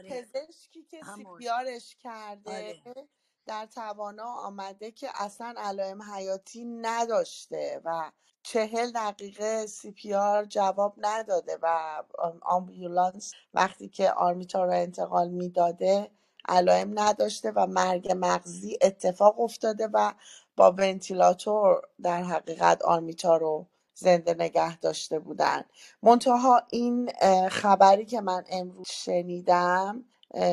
آره. پزشکی که همون. سیپیارش کرده آره. در توانا آمده که اصلا علائم حیاتی نداشته و چهل دقیقه CPR جواب نداده و آمبولانس وقتی که آرمیتا رو انتقال می‌داده علائم نداشته و مرگ مغزی اتفاق افتاده و با ونتیلاتور در حقیقت آرمیتا رو زنده نگه داشته بودن. منتها این خبری که من امروز شنیدم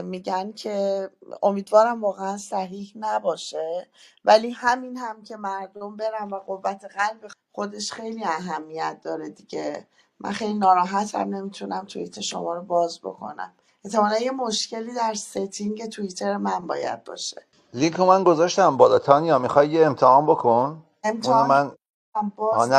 میگن که امیدوارم واقعا صحیح نباشه. ولی همین هم که مردم برن و قوت قلب خودش خیلی اهمیت داره دیگه. من خیلی ناراحتم نمی‌تونم توییت شما رو باز بکنم. احتمالا یه مشکلی در setting توییتر من باید باشه. لینک من گذاشتم بالا. تانیا می‌خوای یه امتحان بکن؟ امتحان من باز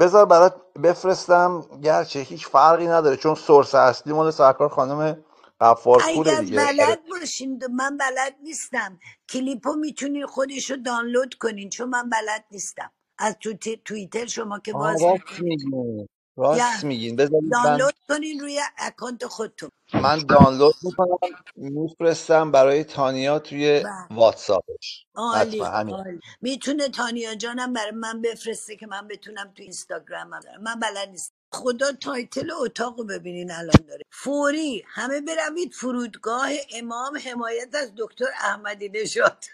بذار برات بفرستم گرچه هیچ فرقی نداره چون سورس اصلی مال سرکار خانم غفارپوره اگر دیگه. بلد باشین من بلد نیستم. کلیپو می‌تونین خودشو دانلود کنین چون من بلد نیستم. از تو تی- توییتر شما که باز راست میگین؟ بذارید من دانلود کنین روی اکانت خودتون. من دانلود می‌کنم میفرستم برای تانیا توی بله. واتساپش. عالی می‌تونه تانیا جانم برای من بفرسته که من بتونم تو اینستاگرامم دارم من بلد نیستم. خدا title اتاق رو ببینین الان داره. فوری همه بروید فرودگاه امام حمایت از دکتر احمدی نژاد.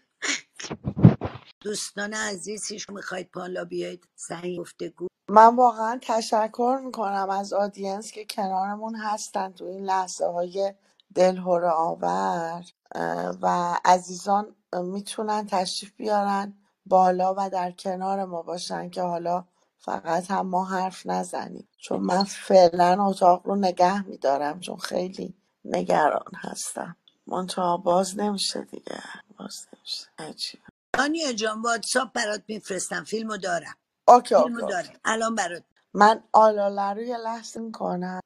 دوستان عزیز هیچ می‌خواید بالا بیاید؟ سعی گفتگو. من واقعا تشکر می‌کنم از audience که کنارمون هستن تو این لحظه های دلهوره آور و عزیزان می‌تونن تشریف بیارن بالا و در کنار ما باشن که حالا فقط هم ما حرف نزنیم. چون من فعلا اتاق رو نگه میدارم چون خیلی نگران هستم. منتها باز نمیشه دیگه. باز نمیشه. عجیب. تانیا جان واتساپ برات میفرستم. فیلمو دارم. okay فیلمو okay. دارم. الان برات. من آلاله رو یه لحظه می‌کنم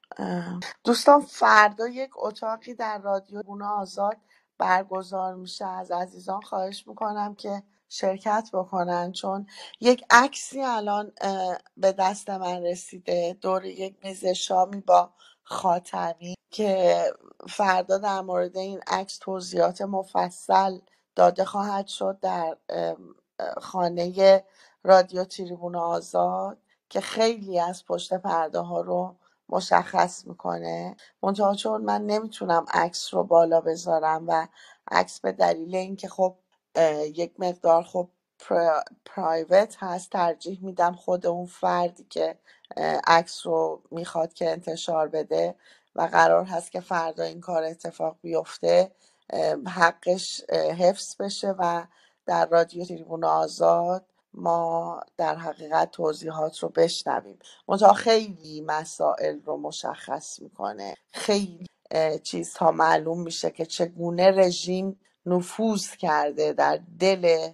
دوستان فردا یک اتاقی در رادیو بونه آزاد برگزار میشه. از عزیزان خواهش می‌کنم که شرکت بکنن چون یک عکسی الان به دست من رسیده. دور یک میز شامی با خاتمی که فردا در مورد این عکس توضیحات مفصل داده خواهد شد در خانه رادیو تریبون آزاد که خیلی از پشت پرده ها رو مشخص می‌کنه. منتها چون من نمی‌تونم عکس رو بالا بذارم و عکس به دلیل اینکه خب یک مقدار خب پرا- پرایوت هست ترجیح میدم خود اون فردی که عکس رو می‌خواد که انتشار بده و قرار هست که فردا این کار اتفاق بیفته. حقش حفظ بشه و در رادیو تریبون آزاد ما در حقیقت توضیحات رو بشنویم. منتها خیلی مسائل رو مشخص می‌کنه. خیلی چیزها معلوم میشه که چگونه رژیم نفوذ کرده در دل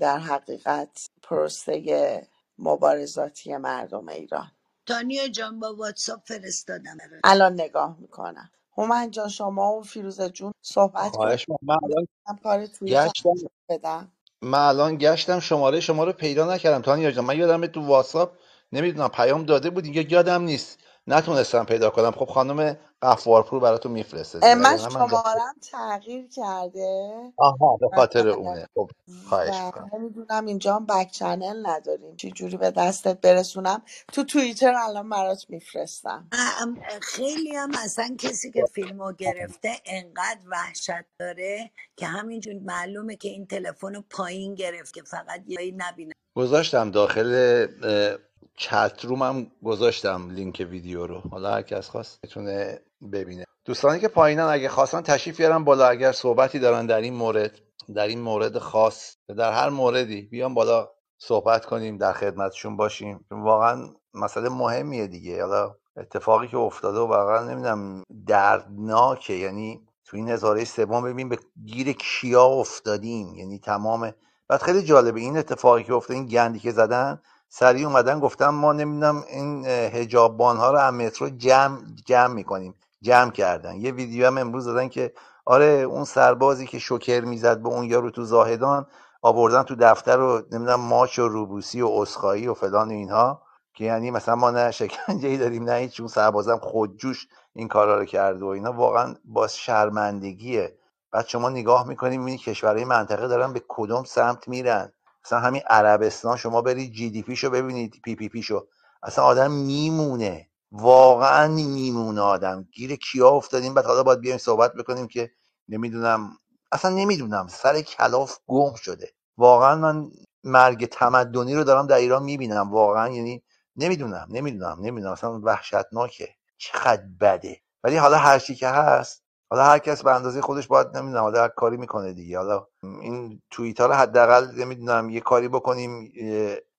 در حقیقت پروسه مبارزاتی مردم ایران. تانیا جان با واتساپ فرستادم الان نگاه می‌کنم. هومن جان شما و فیروزه جون صحبت کنید خواهش می‌کنم. من الان من کار توییت گشتم. بدم. من الان گشتم شماره شما رو پیدا نکردم. تانیا جان من یادم تو واتساپ نمی‌دونم پیام داده بودی یا یادم نیست. نتونستم پیدا کنم. خب خانم قفارپور براتون میفرسته من. شمارم تغییر کرده. آها به خاطر اونه. خب خواهش و می‌کنم. نمی‌دونم اینجا هم بک چنل نداریم. چی جوری به دستت برسونم؟ تو توییتر الان برات میفرستم. ام- خیلی هم اصلا کسی که فیلمو گرفته انقدر وحشت داره که همینجور معلومه که این تلفن رو پایین گرفت که فقط یه نبینه. گذاشتم داخل اه، چت رومم گذاشتم لینک ویدیو رو. حالا هر کس خواست می‌تونه ببینه. دوستانی که پایینن اگه خواستن تشریف بیارن بالا. اگر صحبتی دارن در این مورد در این مورد خاص در هر موردی بیان بالا صحبت کنیم در خدمتشون باشیم. واقعا مسئله مهمیه دیگه. حالا اتفاقی که افتاده و واقعا نمی‌دونم دردناکه. یعنی تو این هزاره سوم ببین به گیر کیا افتادیم. یعنی تمام بعد خیلی جالبه. این اتفاقی که افتاد این گندی که زدن سریع اومدن گفتم ما نمی‌دونم این هجاببان ها رو هم مترو جمع جمع می‌کنیم. جمع کردن. یه ویدیو هم امروز دادن که آره اون سربازی که شوکر می‌زد به اون یارو تو زاهدان آوردن تو دفتر و نمی‌دونم ماچ و روبوسی و عذرخواهی و فلان و اینها که یعنی مثلا ما نه شکنجه ای داریم نه هیچ اون سربازم خودجوش این کارا رو کرده و اینا. واقعا با شرمندگیه. بعد شما نگاه می‌کنیم می‌بینی کشورهای منطقه دارن به کدوم سمت میرن. مثلا همین عربستان شما برید GDP شو ببینید PPP شو. اصلا آدم میمونه. واقعا میمونه آدم. گیر کیا افتادیم بعد حالا باید بیایم صحبت بکنیم که نمی‌دونم اصلا نمی‌دونم سر کلاف گم شده. واقعا من مرگ تمدنی رو دارم در ایران می‌بینم. واقعا یعنی نمی‌دونم نمی‌دونم نمی‌دونم. اصلا وحشتناکه. چقدر بده. ولی حالا هر چی که هست حالا هر کس به اندازه خودش باید نمی‌دونم حالا هر کاری می‌کنه دیگه. حالا این توییت ها رو حداقل نمی‌دونم یه کاری بکنیم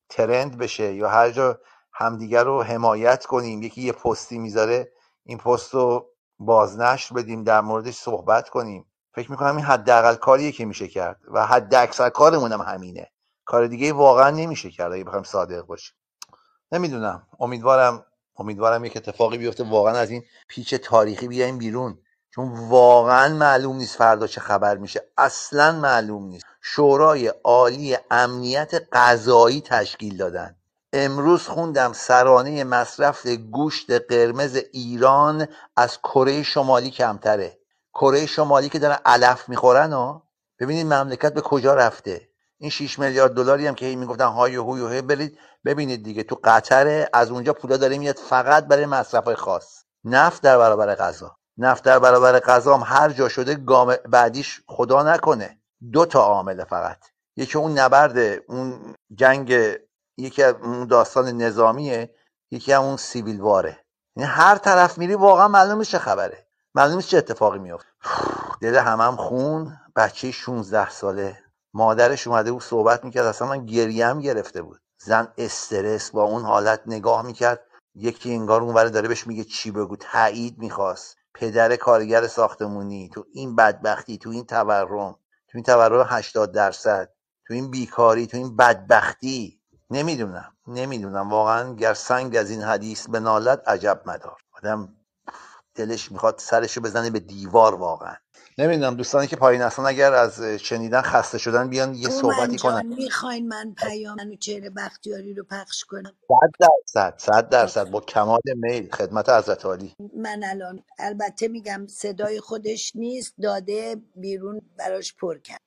ترند بشه یا هر جا همدیگر رو حمایت کنیم. یکی یه پستی می‌ذاره این پست رو بازنشر بدیم در موردش صحبت کنیم. فکر می‌کنم این حداقل کاریه که میشه کرد و حد اکثر کارمون هم همینه. کار دیگه واقعا نمیشه کرد اگه بخوایم صادق باشیم. نمی‌دونم. امیدوارم امیدوارم یک اتفاقی بیفته واقعا از این پیچ تاریخی بیایم بیرون. چون واقعا معلوم نیست فردا چه خبر میشه. اصلا معلوم نیست. شورای عالی امنیت غذایی تشکیل دادن. امروز خوندم سرانه مصرف گوشت قرمز ایران از کره شمالی کمتره. کره شمالی که دارن علف می‌خورن ها. ببینید مملکت به کجا رفته. این 6 میلیارد دلاری هم که هی می‌گفتن های و هوی و هی برید ببینید دیگه تو قطر از اونجا پولا داره میاد فقط برای مصرف های خاص. نفت در برابر غذا. نفت در برابر غذا هم هر جا شده گام بعدیش خدا نکنه. دو تا عامله فقط. یکی اون نبرد اون جنگ یکی از اون داستان نظامیه یکی هم اون سیویل واره. یعنی هر طرف میری واقعا معلومه چه خبره. معلومه چه اتفاقی میفته. دل همم هم خون. بچه 16 ساله. مادرش اومده بود صحبت می‌کرد. اصلا من گریم گرفته بود. زن استرس با اون حالت نگاه می‌کرد. یکی انگار اون داره بهش میگه چی بگو. تایید می‌خواست. پدر کارگر ساختمونی. تو این بدبختی تو این تورم. تو این تورم 80 درصد. تو این بیکاری تو این بدبختی. نمی‌دونم نمی‌دونم. واقعا گر سنگ از این حدیث به نالت عجب مدار. آدم دلش می‌خواد سرشو بزنه به دیوار واقعا. نمی‌دونم دوستانی که پایین هستن اگر از شنیدن خسته شدن بیان یه صحبتی کنن. می‌خواین من پیام منو بختیاری رو پخش کنم؟ صد درصد صد درصد. با کمال میل خدمت حضرت عالی. من الان البته میگم صدای خودش نیست داده بیرون براش پر کرد.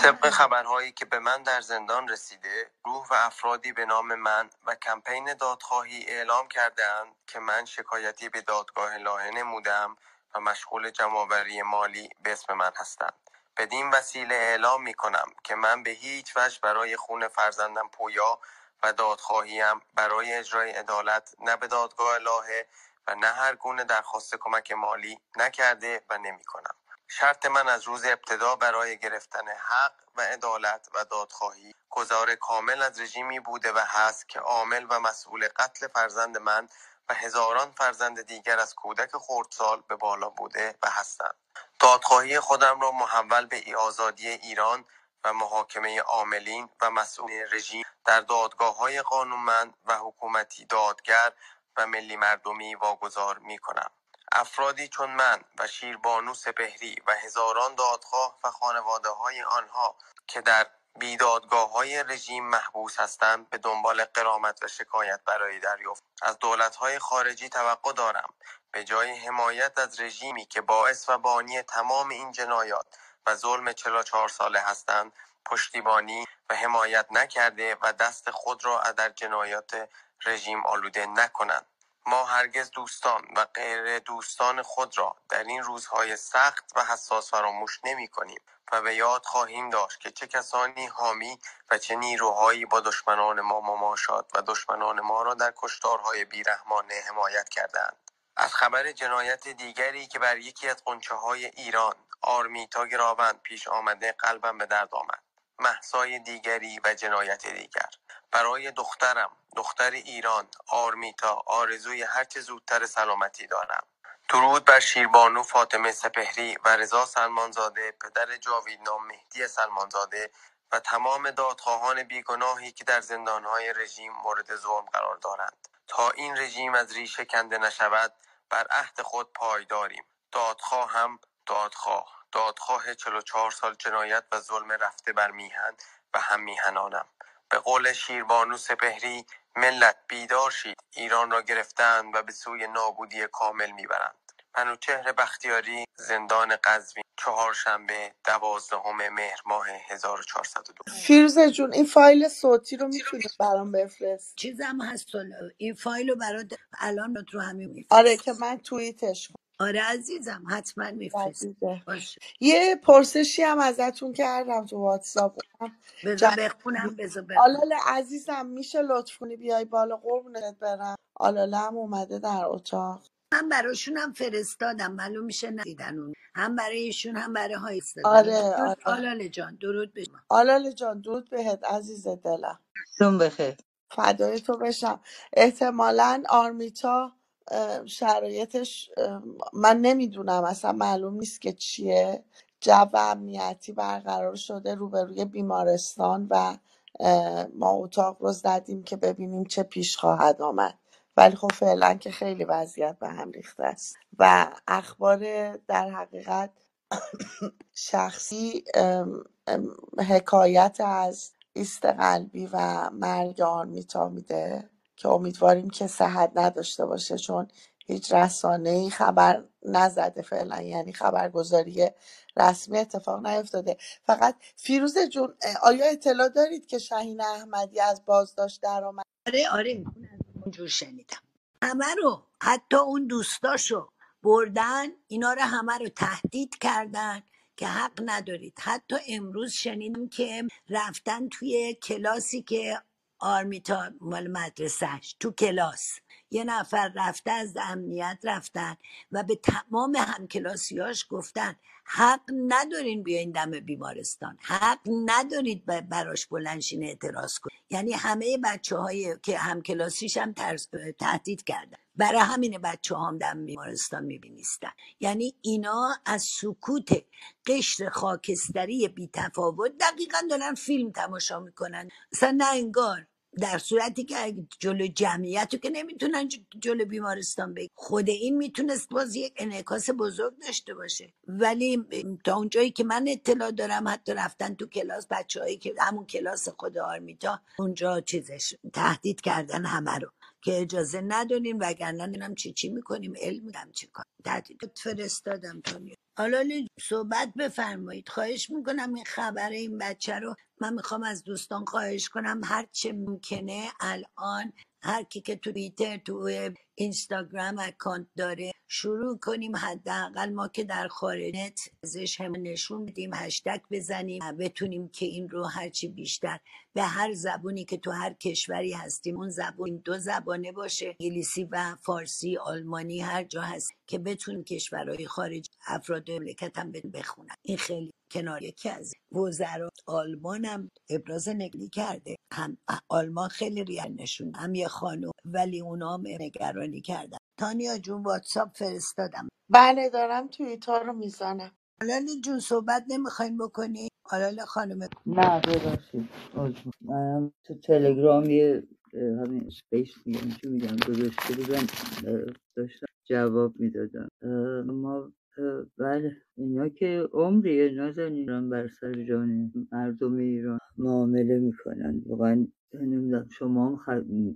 طبق خبرهایی که به من در زندان رسیده روح و افرادی به نام من و کمپین دادخواهی اعلام کردهاند که من شکایتی به دادگاه لاهه نمودم و مشغول جمعآوری مالی به اسم من هستند بدین وسیله اعلام می کنم که من به هیچ وجه برای خون فرزندم پویا و دادخواهیم برای اجرای عدالت نه به دادگاه لاهه و نه هر گونه درخواست کمک مالی نکرده و نمی کنم. شرط من از روز ابتدا برای گرفتن حق و عدالت و دادخواهی گزار کامل از رژیمی بوده و هست که عامل و مسئول قتل فرزند من و هزاران فرزند دیگر از کودک خردسال به بالا بوده و هستند دادخواهی خودم را محول به آزادی ایران و محاکمه عاملین و مسئول رژیم در دادگاه های قانونمند و حکومتی دادگر و ملی مردمی واگذار می کنم. افرادی چون من و شیربانو سپهری و هزاران دادخواه و خانواده های آنها که در بیدادگاه های رژیم محبوس هستند به دنبال قرامت و شکایت برای دریافت. از دولت های خارجی توقع دارم به جای حمایت از رژیمی که باعث و بانی تمام این جنایات و ظلم 44 ساله هستند پشتیبانی و حمایت نکرده و دست خود را در جنایات رژیم آلوده نکنند. ما هرگز دوستان و غیر دوستان خود را در این روزهای سخت و حساس فراموش نمی کنیم و به یاد خواهیم داشت که چه کسانی حامی و چه نیروهایی با دشمنان ما مماشات و دشمنان ما را در کشتارهای بیرحمانه حمایت کردند از خبر جنایت دیگری که بر یکی از قنچه های ایران آرمیتا گراوند پیش آمده قلبم به درد آمد. محسای دیگری و جنایت دیگر. برای دخترم دختر ایران آرمیتا آرزوی هرچه زودتر سلامتی دارم. درود بر شیربانو فاطمه سپهری و رضا سلمانزاده پدر جاویدنام مهدی سلمانزاده و تمام دادخواهان بیگناهی که در زندانهای رژیم مورد ظلم قرار دارند. تا این رژیم از ریشه کنده نشود بر عهد خود پایداریم دادخواهم دادخواه دادخواه. 44 سال جنایت و ظلم رفته بر میهن و هم میهنانم. به قول شیربانو سپهری ملت بیدار شید. ایران را گرفتند و به سوی نابودی کامل می‌برند. منوچهر بختیاری زندان قزوین. چهارشنبه دوازدهم مهر ماه 1402 فیروزه جون این فایل صوتی رو می‌تونی برام بفرست؟ چیزم هست. این فایل رو برات الان رو همین آره که من توییتش کنم آره عزیزم حتما میفرست. باشه. یه پرسشی هم ازتون کردم تو واتساپ. بذار جواب بخونم بذار بخونم. آلاله عزیزم میشه لطف کنی بیای بالا؟ قربونت برم. آلاله هم اومده در اتاق. من براشونم فرستادم. معلوم میشه ندیدن اون. هم برای ایشون هم برای های آره درود. آره. آلاله جان درود به شما. آلاله جان درود بهت عزیز دلم. تون بخیر. فدای تو بشم. احتمالا آرمیتا شرایطش من نمی‌دونم اصلا معلوم نیست که چیه. جو امنیتی برقرار شده روبروی بیمارستان و ما اتاق رو زدیم که ببینیم چه پیش خواهد آمد. ولی خب فعلا که خیلی وضعیت به هم ریخته است. و اخبار در حقیقت شخصی حکایت از ایست قلبی و مرگ آرمیتا میده. که امیدواریم که صحت نداشته باشه چون هیچ رسانه ای خبر نزده فعلا. یعنی خبرگزاری رسمی اتفاق نیفتاده. فقط فیروز جون آیا اطلاع دارید که شهین احمدی از بازداشت درآمد؟ آره آره اونجور شنیدم. همه رو حتی اون دوستاشو بردن اینا رو همه رو تهدید کردن که حق ندارید. حتی امروز شنیدم که رفتن توی کلاسی که آرمیتا مال مدرسهش تو کلاس. یه نفر رفته از امنیت رفتن و به تمام همکلاسیاش گفتن حق ندارین بیاین دم بیمارستان حق ندارید براش بلنشین اعتراض کنید یعنی همه بچه های که همکلاسیش هم تهدید کردن. برای همین بچه هم دم بیمارستان میبینیستن. یعنی اینا از سکوت قشر خاکستری بی تفاوت دقیقا دارن فیلم تماشا می‌کنن. اصلا نه انگار در صورتی که جلو جمعیت رو که نمی‌تونن جلو بیمارستان بگیرن خود این می‌تونست باز یک انعکاس بزرگ داشته باشه. ولی تا اونجایی که من اطلاع دارم حتی رفتن تو کلاس بچههایی که همون کلاس خود آرمیتا اونجا چیزش تهدید کردن همه رو. که اجازه نداریم وگرنه نمی‌دونم چی چی می‌کنیم علم میدم چی کار فرستادم تونی حالا صحبت بفرمایید. خواهش می‌کنم این خبر این بچه رو من می‌خوام از دوستان خواهش کنم. هر چه ممکنه الان هر کی که تو توییتر تو اینستاگرام اکانت داره شروع کنیم. حداقل ما که در خارج نت ازش هم نشون بدیم هشتگ بزنیم و بتونیم که این رو هرچی بیشتر به هر زبونی که تو هر کشوری هستیم اون زبون دو زبانه باشه انگلیسی و فارسی آلمانی هر جا هست که بتون کشورهای خارج افراد مملکت هم بخونن. این خیلی کنار یکی از وزرا. آلمان هم ابراز نگلی کرده. هم آلمان خیلی ریال نشون هم یه خانم ولی اونا هم نگرانی کردن. تانیا جون واتساپ فرستادم. بله دارم توییتا رو می‌زنم. حالا جون صحبت نمی‌خواین بکنی؟ حالا خانم. نه ببخشید. منم تو تلگرام یه همین اسپیس میگم چی میگم گذاشته بودم داشتم جواب می‌دادم. ما بله اینا که عمریه نازنینم بر سر جان مردم ایران معامله می‌کنن. واقعا نمی‌دونم شما هم خ...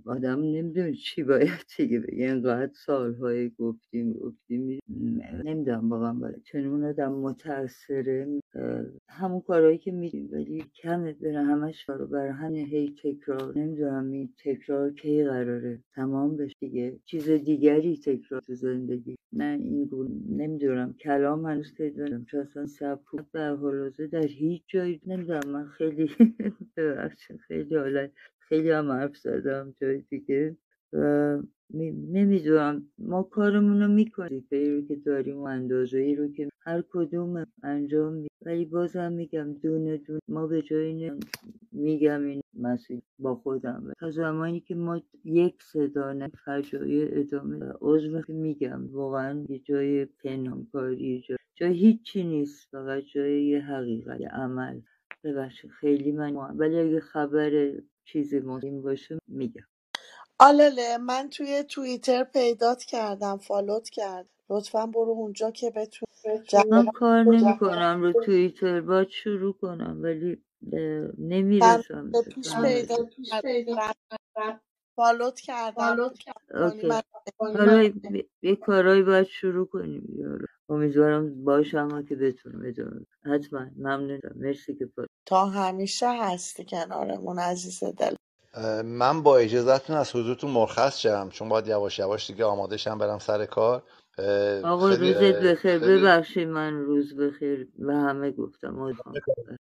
آدم نمی‌دونه چی باید دیگه بگه اینقدر سالهای گفتیم گفتیم نمی‌دونم واقعا باید چون آدم متاثره همون کارهایی که میدیم ولی کمه بره همش کارو بر همین هی تکرار نمی‌دونم این تکرار کی قراره تمام بشه دیگه. چیز دیگری تکرار تو زندگی. نه این گونه نمی‌دونم کلام هنوز پیدا نمی‌دونم چون اصلا سبک در حاضر در هیچ جایی نمی‌دونم من خیلی خیلی حالا خیلی هم حرف زدم جای دیگه و نمی‌دونم. ما کارمون رو می‌کنیم رو که داریم و اندازه ای رو که هر کدوم انجام میدیم. ولی بازم میگم دونه دونه ما به جای میگم این مسئله با خودم. تا زمانی که ما یک صدا فجایع ادامه که میگم واقعا یه جای پنهانکاری جای, جای هیچی نیست. فقط جای یه حقیقت عمل. ببخشید خیلی من ولی اگه خبر چیزی مهم باشه میگم. آلاله من توی توییتر پیدات کردم فالوت کرد. لطفا برو اونجا که بتونی. من کار نمی کنم رو توییتر باید شروع کنم ولی نمی‌رسم پیدا فالوت کردم. من کارهای یه کارهایی باید شروع کنیم. یارو. امیدوارم باشم که بتونم ادامه. حتما. ممنونم مرسی که پا... تا همیشه هستی کنارمون عزیز دل. من با اجازهتون از حضورتون مرخص شم. چون باید یواش یواش دیگه آماده شم برم سر کار. آقا خیلی روزت بخیر. ببخشید من روز بخیر به همه گفتم.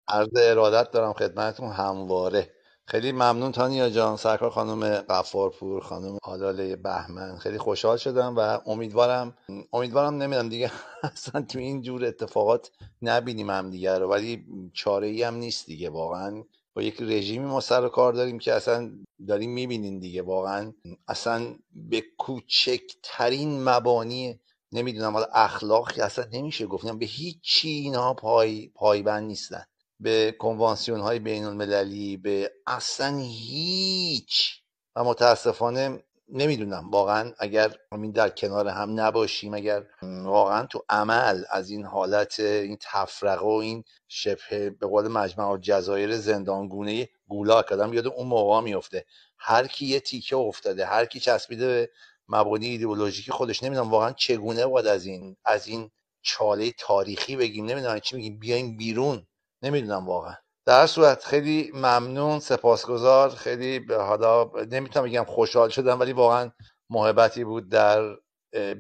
عرض ارادت دارم خدمتتون همواره. خیلی ممنون تانیا جان سرکار خانم قفارپور خانم آلاله بهمن. خیلی خوشحال شدم و امیدوارم امیدوارم نمی‌دونم دیگه اصلا تو این جور اتفاقات نبینیم هم دیگه رو ولی چاره ای هم نیست دیگه واقعا. با یک رژیمی ما سر و کار داریم که اصلا داریم می‌بینین دیگه واقعا. اصلا به کوچکترین مبانی نمی‌دونم حالا اخلاقی اصلا نمیشه گفتم به هیچ چی اینها پای پایبند نیستن. به کنوانسیون های بین المللی به اصلا هیچ. و متاسفانه نمی‌دونم. واقعا اگر همین در کنار هم نباشیم اگر واقعا تو عمل از این حالت این تفرقه و این شبه به قول مجمع الجزایر زندانگونه گولاک آدم یاد اون موقع میفته هر کی یه تیکه افتاده هر کی چسبیده به مبانی ایدئولوژیکی خودش نمی‌دونم واقعا چگونه باید از این از این چاله تاریخی بگیم. نمی‌دونم چی میگیم بیایم بیرون. نمی‌دونم واقعا. در هر صورت خیلی ممنون سپاسگزار. خیلی به حالا نمی‌تونم بگم خوشحال شدم ولی واقعا محبتی بود در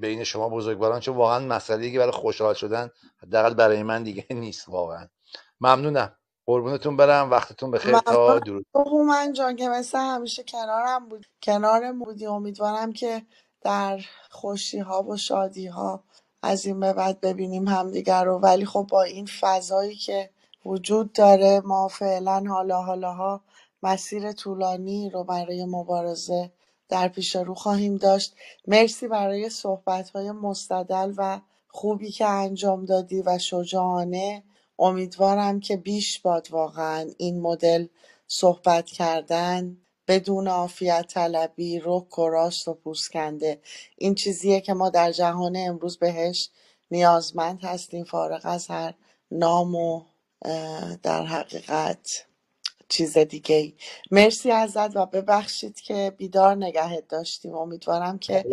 بین شما بزرگواران چون واقعا مسئله که برای خوشحال شدن حداقل برای من دیگه نیست واقعا. ممنونم. قربونتون برم. وقتتون بخیر. تا درود. هومن جان که مثل همیشه کنارم بود. کنارم بودی. امیدوارم که در خوشی ها و شادی ها از این به بعد ببینیم همدیگر رو. ولی خب با این فضایی که وجود داره. ما فعلا حالا حالاها مسیر طولانی رو برای مبارزه در پیش رو خواهیم داشت. مرسی برای صحبت های مستدل و خوبی که انجام دادی و شجاعانه. امیدوارم که بیش باد واقعا این مدل صحبت کردن بدون عافیت طلبی رک و راست و پوسکنده. این چیزیه که ما در جهان امروز بهش نیازمند هستیم. فارغ از هر نام و اه، در حقیقت چیز دیگه ای مرسی ازت و ببخشید که بیدار نگهت داشتیم. امیدوارم که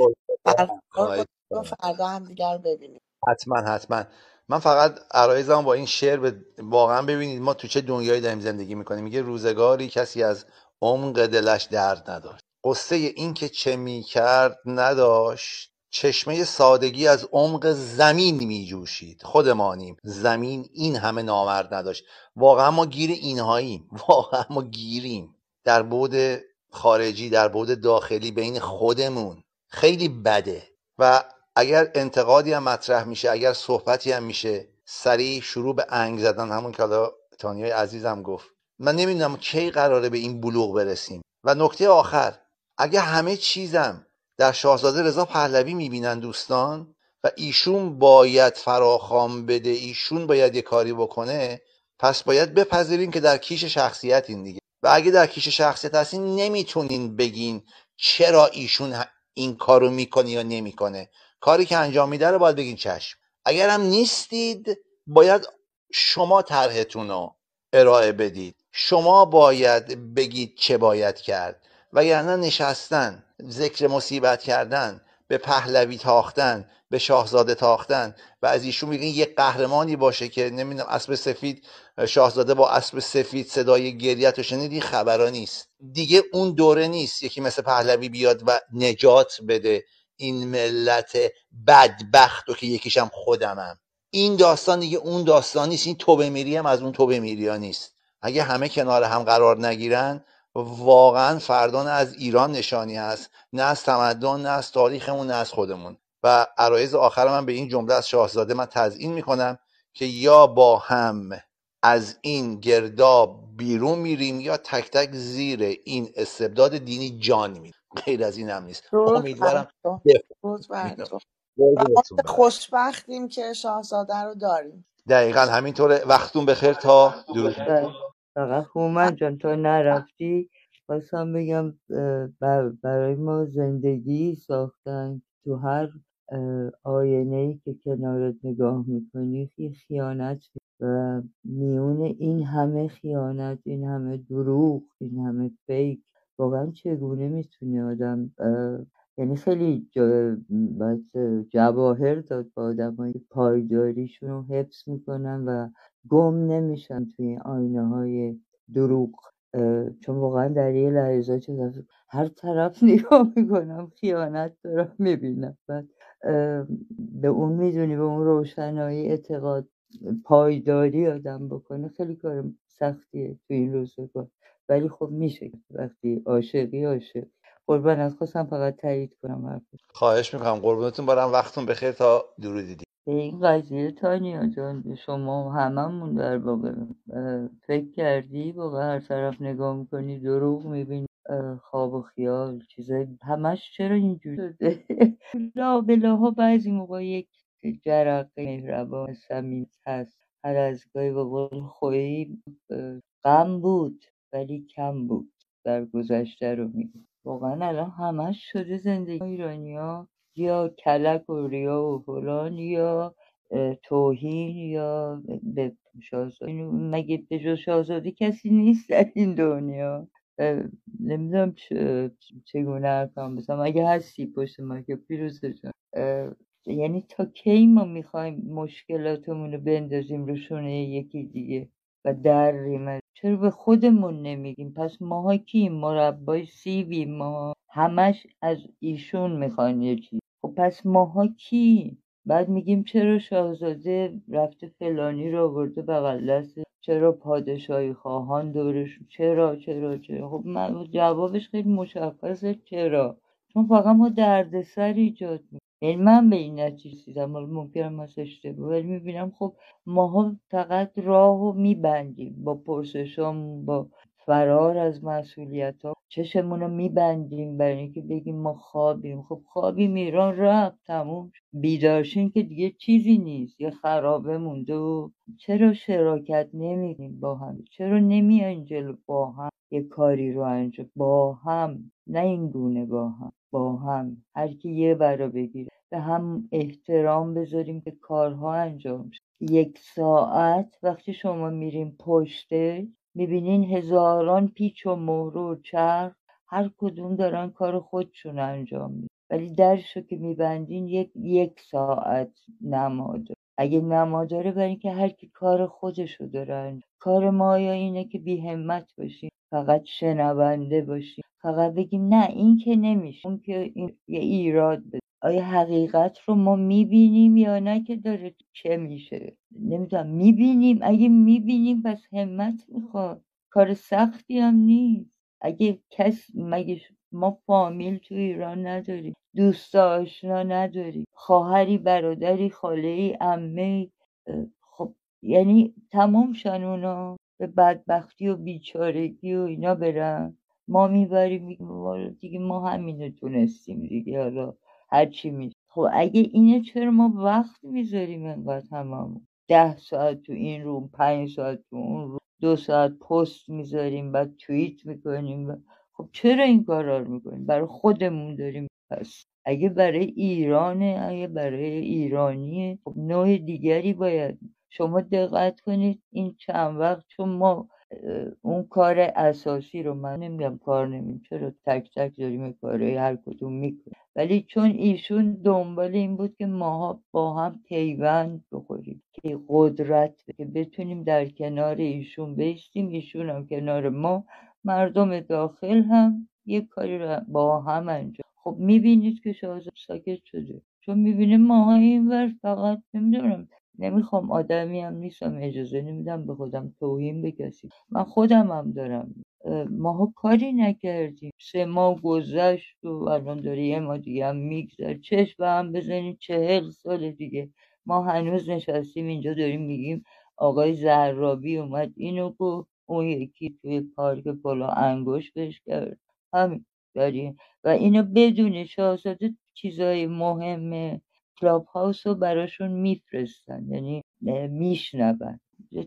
کنیم و فردا هم دیگر رو ببینیم. حتما حتما. من فقط عرایزم با این شعر به واقعا ببینید ما تو چه دنیایی داریم زندگی می‌کنیم. میگه روزگاری کسی از عمق دلش درد نداشت. قصه این که چه می‌کرد نداشت. چشمه سادگی از عمق زمین میجوشید. خودمانیم. زمین این همه نامرد نداشت. واقعا ما گیر اینهاییم. واقعا ما گیریم. در بود خارجی در بود داخلی بین خودمون. خیلی بده. و اگر انتقادی هم مطرح میشه اگر صحبتی هم میشه سریع شروع به انگ زدن. همون که حالا تانیای عزیزم گفت. من نمی‌دونم کی قراره به این بلوغ برسیم. و نکته آخر اگه همه چیزم در شاهزاده رضا پهلوی می‌بینن دوستان و ایشون باید فراخوان بده ایشون باید یه کاری بکنه پس باید بپذیریم که در کیش شخصیت این دیگه. و اگه در کیش شخصیت هستین نمی‌تونین بگین چرا ایشون این کارو می‌کنه یا نمی‌کنه. کاری که انجام میده رو باید بگین چشم. اگرم نیستید باید شما طرحتون رو ارائه بدید. شما باید بگید چه باید کرد. وگرنه نشستن. ذکر مصیبت کردن به پهلوی تاختن به شاهزاده تاختن و از ایشون میگین یه قهرمانی باشه که نمی‌دونم اسب سفید شاهزاده با اسب سفید صدای گریت رو شنید این خبرا نیست. دیگه اون دوره نیست یکی مثل پهلوی بیاد و نجات بده این ملت بدبخت و که یکیشم خودمم. این داستان دیگه اون داستان نیست این توبه میری هم از اون توبه میری ها نیست. اگه همه کنار هم قرار نگیرن واقعا فردا نه از ایران نشانی هست نه از تمدن نه از تاریخمون نه از خودمون. و عرایز آخر من به این جمله از شاهزاده من تزیین می‌کنم که یا با هم از این گرداب بیرون میریم یا تک تک زیر این استبداد دینی جان میریم. غیر از این هم نیست امیدوارم خوشبختیم که شاهزاده رو داریم. دقیقا همینطوره. وقتتون بخیر تا درود. فقط هومن جان تا نرفتی؟ خواستم بگم اه، بر- برای ما زندگی ساختن تو هر آینه ای که کنارت نگاه می‌کنی یه خیانت و میون این همه خیانت این همه دروغ این همه فیک واقعا چگونه می‌تونه آدم یعنی خیلی جا باید جواهر داد با آدمایی که پایداریشون رو حفظ می‌کنن و گم نمیشن توی این آینه های دروغ چون واقعا در یه لحظات هر طرف نگاه می‌کنم خیانت دارم می‌بینم. بعد به اون می‌دونی به اون روشنایی اعتقاد پایداری آدم بکنه خیلی کار سختیه تو این ولی خب میشه وقتی عاشقی عاشق. قربانت خواستم فقط تایید کنم حرف خواهش می‌کنم. قربونتون برم وقتتون بخیر. تا درودی. دیگه به این قضیه تانیا جان شما هممون در واقع فکر کردی واقعا هر طرف نگاه می‌کنی دروغ می‌بینی خواب و خیال چیزای همش چرا اینجوری؟ شده. لا بلاها بعضی موقع یک جرقه مهربان صمیمی هست. هر از گاهی به قول خویی غم بود ولی کم بود در گذشته رو میگه واقعا الان همش شده زندگی ایرانیا یا کلک و ریا و فلان یا توهین یا به شاهزاده مگه به جز شاهزاده کسی نیست در این دنیا؟ نمی‌دونم چگونه حرفم بزنم. اگه هستی پشت ما که پیروزه جان یعنی تا کی ما می‌خوایم مشکلاتمون رو بندازیم رو شونه یکی دیگه و دریم؟ چرا به خودمون نمیگیم؟ پس ماها کی مربای سیبی ما همش از ایشون می‌خوان یه چیز. خب پس ماها کی؟ بعد میگیم چرا شاهزاده رفته فلانی رو آورده بغل دست؟ چرا پادشاهی خواهان دورش؟ چرا چرا چرا؟ خب من جوابش خیلی مشخصه چرا. چون فقط ما دردسر ایجاد یعنی من به این نتیجه رسیدم. حالا ممکنم از اشتباه ولی می‌بینم خب ماها فقط راه رو میبندیم با پرسشامون با فرار از مسئولیت ها چشمون رو میبندیم برای اینکه بگیم ما خوابیم. خب خوابیم ایران رفت تموم بیدارشین که دیگه چیزی نیست. یه خرابه مونده و چرا شراکت نمیدیم با هم؟ چرا نمیاین جلو با هم؟ یه کاری رو انجام با هم. نه این گونه با هم. با هم. هر کی یه برا بگیره. به هم احترام بذاریم که کارها انجام شد یک ساعت وقتی شما میریم پشته می‌بینین هزاران پیچ و مهره و چرخ هر کدوم دارن کار خودشون انجام میدن. ولی درشو که میبندین یک یک ساعت نماد اگه نماداره برای اینکه هر کی کار خودشو دارن کار ما یا اینه که بی همت باشیم فقط شنونده باشیم. فقط بگیم نه این که نمیشه اون که این یه ایراد بده. آیا حقیقت رو ما می‌بینیم یا نه که داره چه میشه؟ نمی‌دونم می‌بینیم. اگه می‌بینیم پس همت می‌خواد. کار سختی هم نیست. اگه کس مگه ما فامیل تو ایران نداریم دوست آشنا نداریم خواهری برادری خاله ای عمه خب یعنی تمام شن اونا به بدبختی و بیچارگی و اینا برن. ما می‌بریم میگیم دیگه ما همینو تونستیم دیگه حالا هرچی میشه خب اگه اینه چرا ما وقت می‌ذاریم انقدر هممون؟ ده ساعت تو این روم پنج ساعت تو اون روم دو ساعت پست می‌ذاریم بعد توییت می‌کنیم خب چرا این کارا رو می‌کنیم؟ برای خودمون داریم. پس اگه برای ایرانه اگه برای ایرانیه خب نوع دیگری باید شما دقت کنید این چند وقت چون ما اون کار اساسی رو من نمیگم کار نمیم چرا تک تک داریم کارهای هر کدوم می‌کنیم. ولی چون ایشون دنبال این بود که ماها با هم پیوند بخوریم که قدرت که بتونیم در کنار ایشون بیستیم ایشون هم کنار ما مردم داخل هم یک کاری رو با هم انجام. خب می‌بینید که شاهزاده ساکت شده. چون می‌بینه ماها این ور فقط نمی‌دونم نمی‌خوام آدمی هم نیستم اجازه نمیدم به خودم توهین کسی من خودم هم دارم. ماها کاری نکردیم. سه ماه گذشت و الان داره یه ما دیگه هم میگذر چشم هم بزنید چهل سال دیگه. ما هنوز نشستیم اینجا داریم میگیم آقای زهرابی اومد اینو گفت. اون یکی توی پارک پلا انگوش بهش کرد. همین داریم. و اینو بدون شاهزاده چیزای مهمه. کلاب هاوس رو براشون میفرستن یعنی میشنون.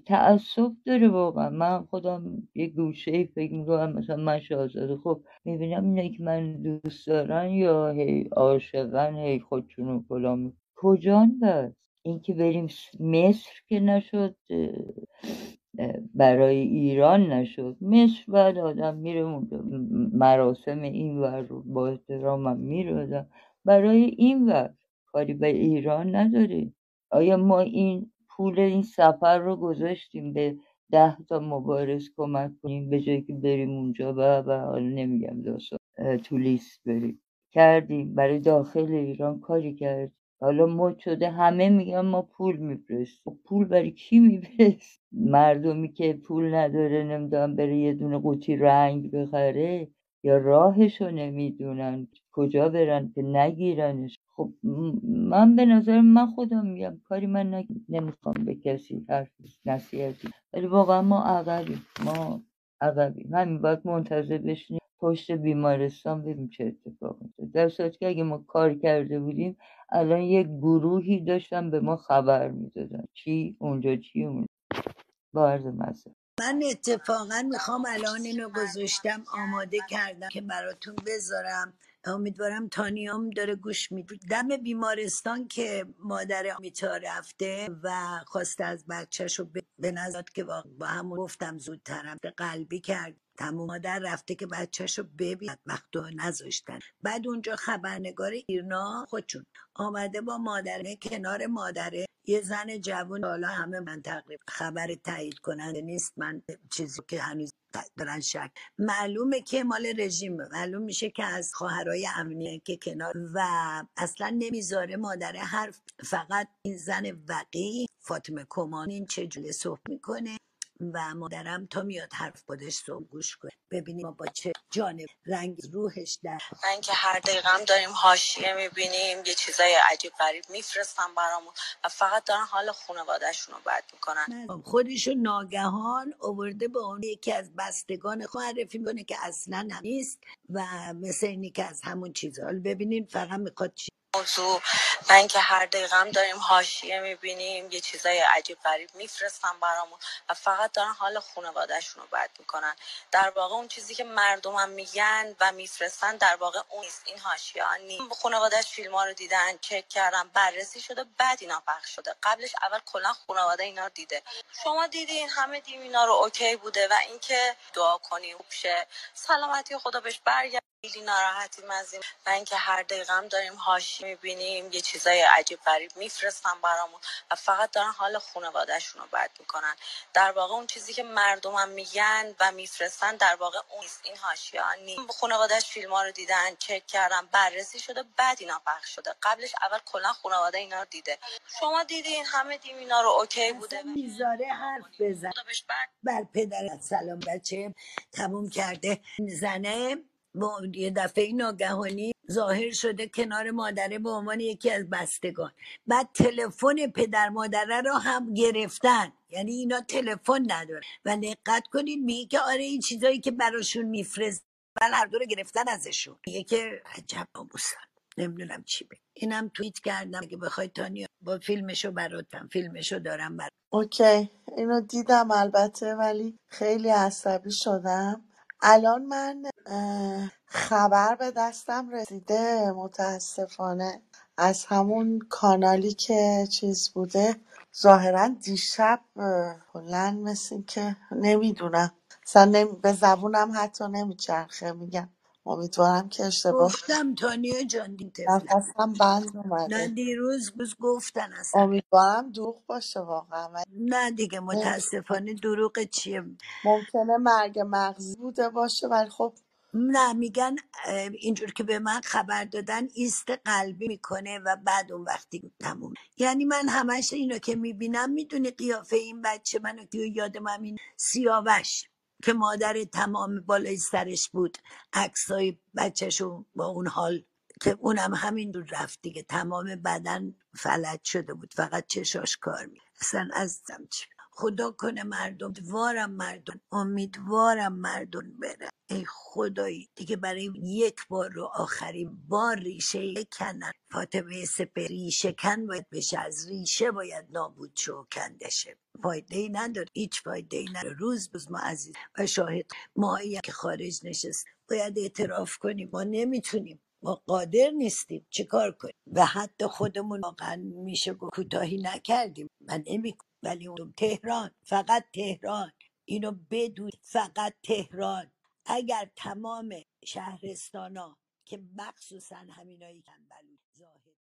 تعصب داره واقعا. من خودم یه گوشه فکر می‌کنم مثلا من شاهزاده خب می‌بینم اینه که من دوست دارن یا هی عاشقن هی خودشونو فلان می- کجان بس؟ اینکه بریم مصر که نشد برای ایران نشد. مصر بعد آدم میره مراسم این ور رو با احترامم میره برای این ور کاری به ایران نداره آیا ما این پول این سفر رو گذاشتیم به ده تا مبارز کمک کنیم به جایی که بریم اونجا و و حالا نمیگم داستان اه، تو لیست بریم. کردیم. برای داخل ایران کاری کرد. حالا مد شده همه میگن ما پول میفرستیم. پول برای کی میفرست؟ مردمی که پول نداره نمی‌دونم بره یه دونه قوطی رنگ بخره. یا راهشو نمی‌دونن کجا برن که نگیرنش. خب من به نظر من خودم میگم کاری من نمی‌خوام به کسی حرف نصیحتی. ولی واقعا ما عقبیم ما عقبیم. همین باید منتظر بشینیم پشت بیمارستان ببینیم چه اتفاقی میفته در صورتی که اگه ما کار کرده بودیم الان یک گروهی داشتن به ما خبر می‌دادن. چی؟ اونجا چی؟ اونجا با عرض من اتفاقا می‌خوام الان اینو گذاشتم آماده کردم که براتون بذارم. امیدوارم تانیام داره گوش میده. دم بیمارستان که مادر آمیتا رفته و خواسته از بچهش رو به نظر که با, همون گفتم زودترم قلبی کرد. تمام مادر رفته که بچهش رو ببین وقت نذاشتن. بعد اونجا خبرنگار ایرنا خودشون آمده با مادره کنار مادره. یه زن جوان حالا همه من تقریبا خبر تایید کننده نیست. من چیزی که هنوز دارن شک. معلومه که مال رژیمه. معلوم میشه که از خواهرای امنیه که کنار و اصلا نمی‌ذاره مادر حرف فقط این زن وقی فاطمه کمان این چه جوری صحبت می‌کنه. و مادرم تا میاد حرف خودش رو گوش کنه. ببینیم ما با چه جانب رنگ روحش در من که هر دقیقه هم داریم حاشیه می‌بینیم یه چیزای عجیب غریب میفرستن برامون و فقط دارن حال خانوادهشون رو بد می‌کنن. خودشو ناگهان آورده به اون یکی از بستگان خود معرفی می‌کنه که اصلا هم نیست. و مثل اینی که از همون چیزها ببینین فقط می‌خواد چی موضوع من که هر دقیقه هم داریم حاشیه می‌بینیم یه چیزای عجیب غریب میفرستن برامون و فقط دارن حال خانوادهشون رو بد می‌کنن. در واقع اون چیزی که مردمم میگن و میفرستن در واقع اون نیست. این حاشیه ها نیست. خانوادهش فیلم ها رو دیدن چک کردن بررسی شده بعد اینا پخش شده. قبلش اول کلا خانواده اینا رو دیده. شما دیدین همه دیم اینا رو اوکی بوده و اینکه دعا کنی خوب سلامتی خدا بهش. خیلی ناراحتیم از این. و اینکه هر دقیقه هم داریم هاشی می‌بینیم یه چیزای عجیب غریب میفرستن برامون و فقط دارن حال خانوادهشون رو بد می‌کنن. در واقع اون چیزی که مردمم میگن و میفرستن در واقع اون نیست. این حاشیه ها نیست خانوادهش فیلم ها رو دیدن چک کردن بررسی شده بعد اینا پخش شده. قبلش اول کلا خانواده اینا رو دیده. شما دیدین؟ همه دیم اینا رو اوکی بوده؟ می‌ذاره حرف بزن. بر پدرت سلام بچه تموم کرده. زنه یه دفعه ناگهانی ظاهر شده کنار مادره به عنوان یکی از بستگان. بعد تلفن پدر مادره رو هم گرفتن. یعنی اینا تلفن نداره و دقت کنید میگه که آره این چیزایی که براشون میفرست بل هر دو رو گرفتن ازشون. میگه که عجب بابوسن نمی‌دونم چی بگم اینم توییت کردم. اگه بخوای تانیا با فیلمشو براتم. فیلمشو دارم برات. اوکی. اینو دیدم البته ولی خیلی عصبی شدم. الان من اه، خبر به دستم رسیده متاسفانه. از همون کانالی که چیز بوده ظاهرا دیشب اه، کلا مثل که نمی‌دونم. اصلا نمی... به زبونم حتی نمیچرخه میگم. امیدوارم که اشتباه گفتم تانیا جان دین تفلک نفسم بند نه اومده دیروز بز گفتن اصلا. امیدوارم دروغ باشه واقعا. ولی نه دیگه. متاسفانه دروغ چیه؟ ممکنه مرگ مغزی بوده باشه ولی خب نه میگن اینجور که به من خبر دادن ایست قلبی می‌کنه و بعد اون وقتی تموم. یعنی من همش اینو که می‌بینم می‌دونی قیافه این بچه منو که یادم همین سیاوش که مادر تمام بالای سرش بود عکسای بچهشو با اون حال که اونم همین رو رفت دیگه تمام بدن فلج شده بود فقط چشاش کار می اصلا عزیزم چی خدا کنه مردم. امیدوارم مردم امیدوارم مردم برن. ای خدایی دیگه برای یک بار رو آخرین بار ریشه کنن. فاطمه سپری ریشه کن باید بشه. از ریشه باید نابود شو کنده شه. فایده ای نداره. هیچ فایده ای نداره. روز روز ما عزیز و شاهد. ما که خارج نشست. باید اعتراف کنیم. ما نمی‌تونیم. ما قادر نیستیم. چه کار کنیم؟ و حتی خودمون واقعا میشه کوتاهی نکردیم. من نمی ولی اون تهران فقط تهران. اینو بدون فقط تهران. اگر تمام شهرستان ها که مخصوصا همینایی که زاهد